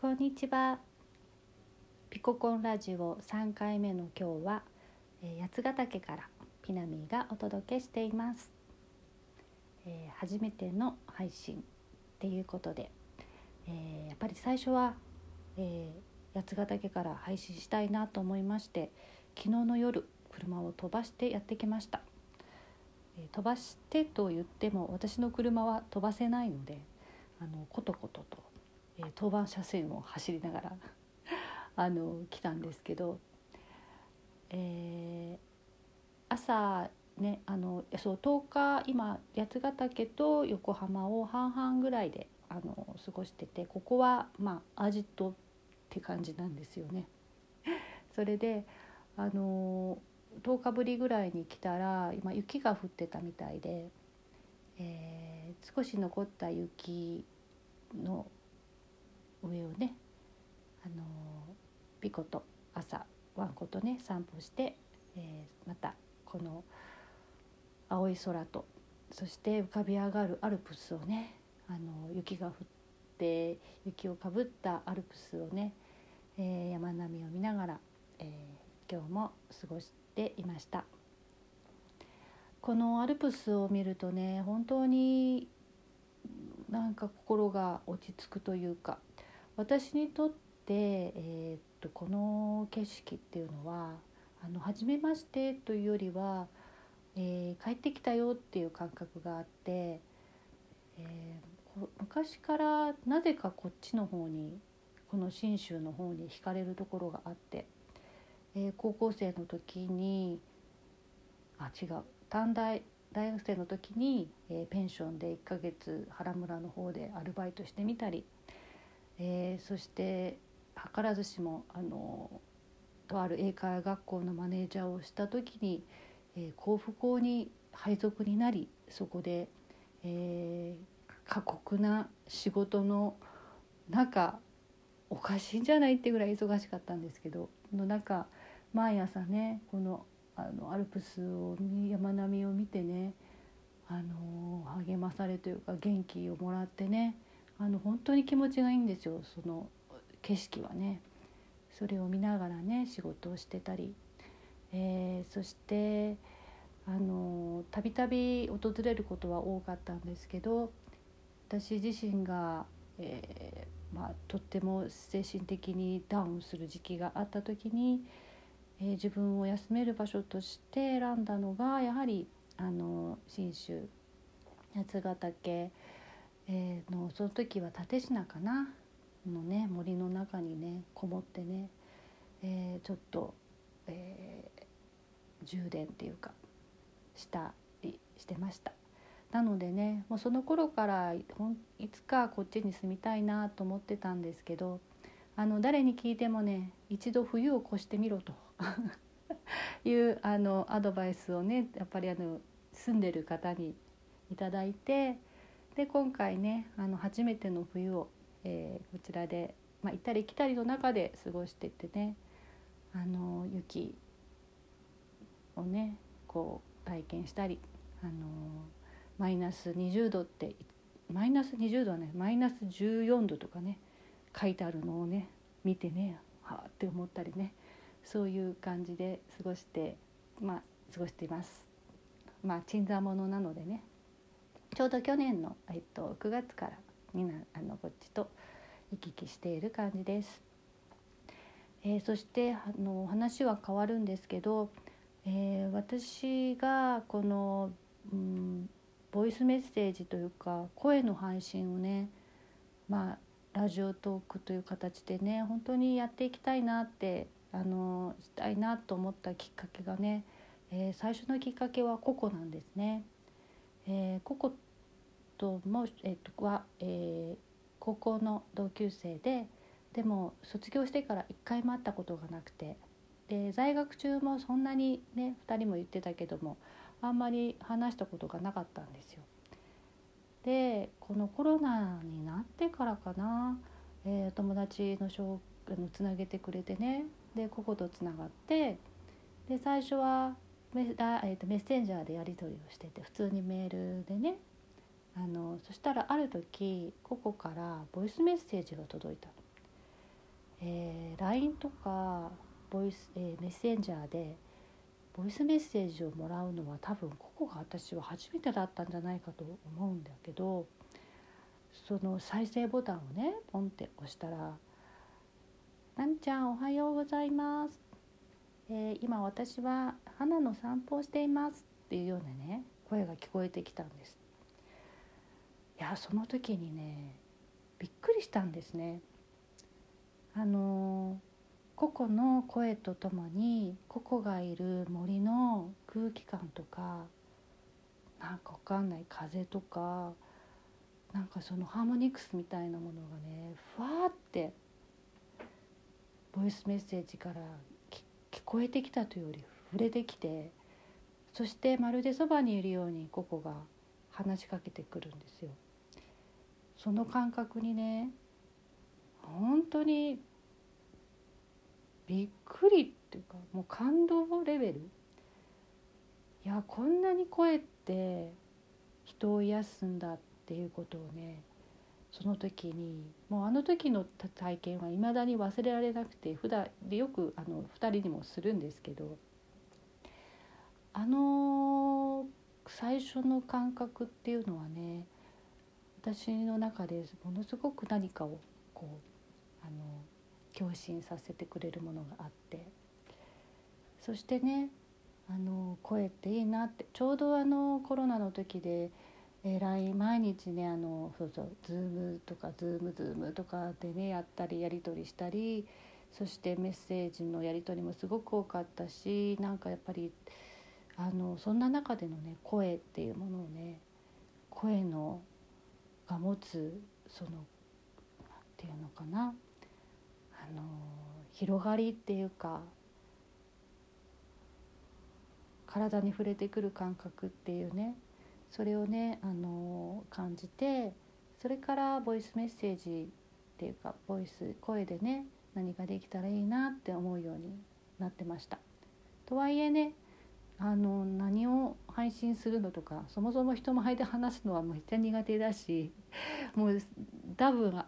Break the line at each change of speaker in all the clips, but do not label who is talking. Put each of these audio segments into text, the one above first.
こんにちは。ピココンラジオ3回目の今日は、えー、八ヶ岳からピナミーがお届けしています、えー、初めての配信っていうことで、えー、やっぱり最初は、え八ヶ岳から配信したいなと思いまして昨日の夜車を飛ばしてやってきました、え飛ばしてと言っても私の車は飛ばせないのであのコトコトとえー、当番車線を走りながら あの来たんですけど、えー、朝ねあのそう10日今八ヶ岳と横浜を半々ぐらいであの過ごしててここはまあアジトって感じなんですよね。それであの10日ぶりぐらいに来たら今雪が降ってたみたいで、えー、少し残った雪のをねあのピコと朝ワンコとね散歩して、えー、またこの青い空とそして浮かび上がるアルプスをねあの雪が降って雪をかぶったアルプスをね、えー、山並みを見ながら、えー、今日も過ごしていました。このアルプスを見るとね本当になんか心が落ち着くというか私にとって、えー、っとこの景色っていうのはあの初めましてというよりは、えー、帰ってきたよっていう感覚があって、えー、昔からなぜかこっちの方にこの信州の方に惹かれるところがあって、えー、高校生の時にあ違う短大大学生の時に、えー、ペンションで1ヶ月原村の方でアルバイトしてみたりえー、そして図らずしもあのとある英会話学校のマネージャーをした時に、えー、甲府校に配属になりそこで、えー、過酷な仕事の中おかしいんじゃないってぐらい忙しかったんですけどの中毎朝ねこのあのアルプスを山並みを見てねあの励まされというか元気をもらってねあの本当に気持ちがいいんですよその景色はね。それを見ながらね仕事をしてたり、えー、そしてあのたびたび訪れることは多かったんですけど私自身が、えー、まあ、とっても精神的にダウンする時期があった時に、えー、自分を休める場所として選んだのがやはりあの信州八ヶ岳えー、のその時は蓼科かな？のね森の中にねこもってね、えー、ちょっと、えー、充電っていうかしたりしてました。なのでねもうその頃からいつかこっちに住みたいなと思ってたんですけどあの誰に聞いてもね一度冬を越してみろと いうあのアドバイスをねやっぱりあの住んでる方にいただいてで今回ねあの初めての冬を、えー、こちらで、まあ、行ったり来たりの中で過ごしててねあの雪をねこう体験したりあのマイナス20度ってマイナス20度はねマイナス14度とかね書いてあるのをね見てねはあって思ったりねそういう感じで過ごしてまあ過ごしています。まあ鎮座物なのでねちょうど去年の、えっと、9月からになあのこっちと行き来している感じです。えー、そしてあの話は変わるんですけど、えー、私がこの、うん、ボイスメッセージというか声の配信をねまあラジオトークという形でね本当にやっていきたいなってあのしたいなと思ったきっかけがね、えー、最初のきっかけはココなんですね。えー、ココとも、えー、とは、えー、高校の同級生ででも卒業してから一回も会ったことがなくてで在学中もそんなにね2人も言ってたけどもあんまり話したことがなかったんですよ。でこのコロナになってからかな、えー、友達の小のつなげてくれてねでこことつながってで最初はメ,、えー、とメッセンジャーでやり取りをしてて普通にメールでねあのそしたらある時ここからボイスメッセージが届いたの。えー、LINE とかボイス、えー、メッセンジャーでボイスメッセージをもらうのは多分ここが私は初めてだったんじゃないかと思うんだけどその再生ボタンをねポンって押したら「なんちゃんおはようございます」えー、今私は花の散歩をしています」っていうようなね声が聞こえてきたんです。やその時にねびっくりしたんですね。あの個々の声とともに個々がいる森の空気感とかなんかわかんない風とかなんかそのハーモニクスみたいなものがねふわってボイスメッセージから聞こえてきたというより触れてきてそしてまるでそばにいるようにココが話しかけてくるんですよ。その感覚にね本当にびっくりっていうかもう感動レベル。いやこんなに声って人を癒すんだっていうことをねその時にもうあの時の体験はいまだに忘れられなくて普段でよくあの2人にもするんですけどあの最初の感覚っていうのはね私の中でものすごく何かをこうあの共振させてくれるものがあってそしてねあの声っていいなってちょうどあのコロナの時でえー、LINE 毎日ねあのそうそう Zoom とか ZoomZoom とかでねやったりやり取りしたりそしてメッセージのやり取りもすごく多かったしなんかやっぱりあのそんな中でのね声っていうものをね声のが持つその何て言うのかなあの広がりっていうか体に触れてくる感覚っていうねそれをねあの感じてそれからボイスメッセージっていうかボイス声でね何ができたらいいなって思うようになってました。とはいえねあの何配信するのとかそもそも人前で話すのはめっちゃ苦手だしもう多分、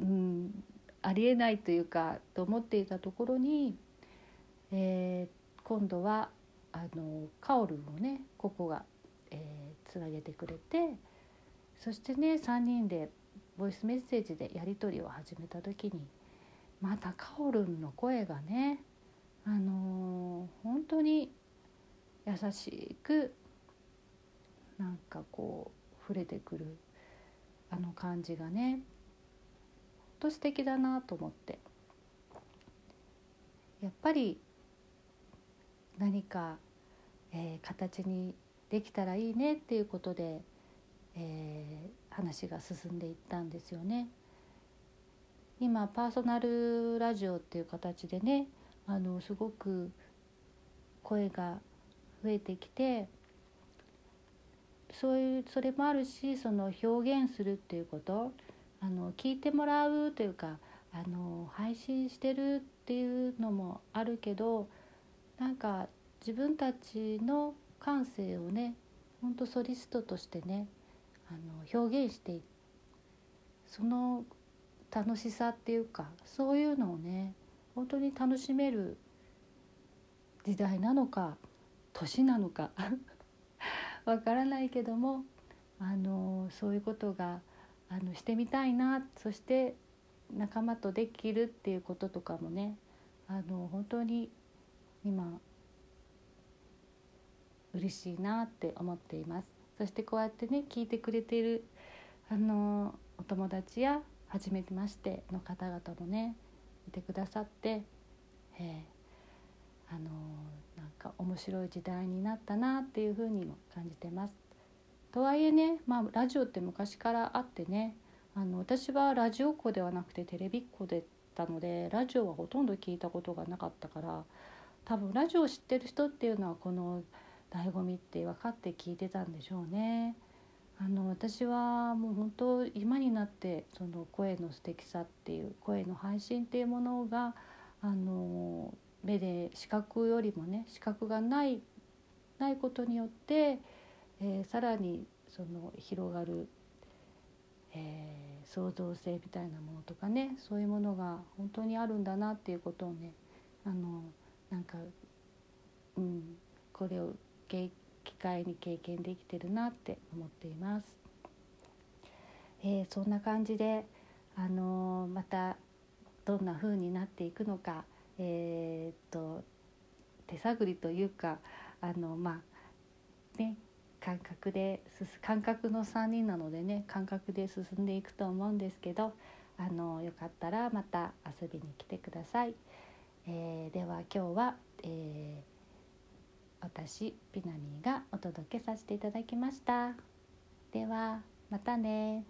うん、ありえないというかと思っていたところに、えー、今度はあのカオルをねここがえー、つなげてくれてそしてね3人でボイスメッセージでやり取りを始めた時にまたカオルンの声がねあのー、本当に優しくなんかこう触れてくるあの感じがねほんと素敵だなと思ってやっぱり何か、えー、形にできたらいいねっていうことで、えー、話が進んでいったんですよね。今パーソナルラジオっていう形でねあのすごく声が増えてきてそういうそれもあるしその表現するっていうことあの聞いてもらうというかあの配信してるっていうのもあるけどなんか自分たちの感性をねほんとソリストとしてねあの表現してその楽しさっていうかそういうのをね本当に楽しめる時代なのか年なのか。わからないけどもあのそういうことがあのしてみたいな。そして仲間とできるっていうこととかもねあの本当に今嬉しいなって思っています。そしてこうやってね聞いてくれているあのお友達や初めましての方々もねいてくださって、えー、あのか面白い時代になったなっていうふうにも感じてます。とはいえね、まあ、ラジオって昔からあってねあの私はラジオっ子ではなくてテレビっ子でたのでラジオはほとんど聞いたことがなかったから多分ラジオを知ってる人っていうのはこの「醍醐味って分かって聞いてたんでしょうね。あの私はもう本当今になってその声の素敵さっていう声の配信っていうものがあの目で視覚よりもね視覚がないないことによって、えー、さらにその広がる、え創造性みたいなものとかねそういうものが本当にあるんだなっていうことをねあのなんか、うん、これを機会に経験できてるなって思っています。えー、そんな感じで、あのまたどんな風になっていくのか、えー、っと手探りというかあのまあね感覚で感覚の3人なのでね感覚で進んでいくと思うんですけどあのよかったらまた遊びに来てください。えー、では今日は、えー、私ピナミーがお届けさせていただきました。ではまたね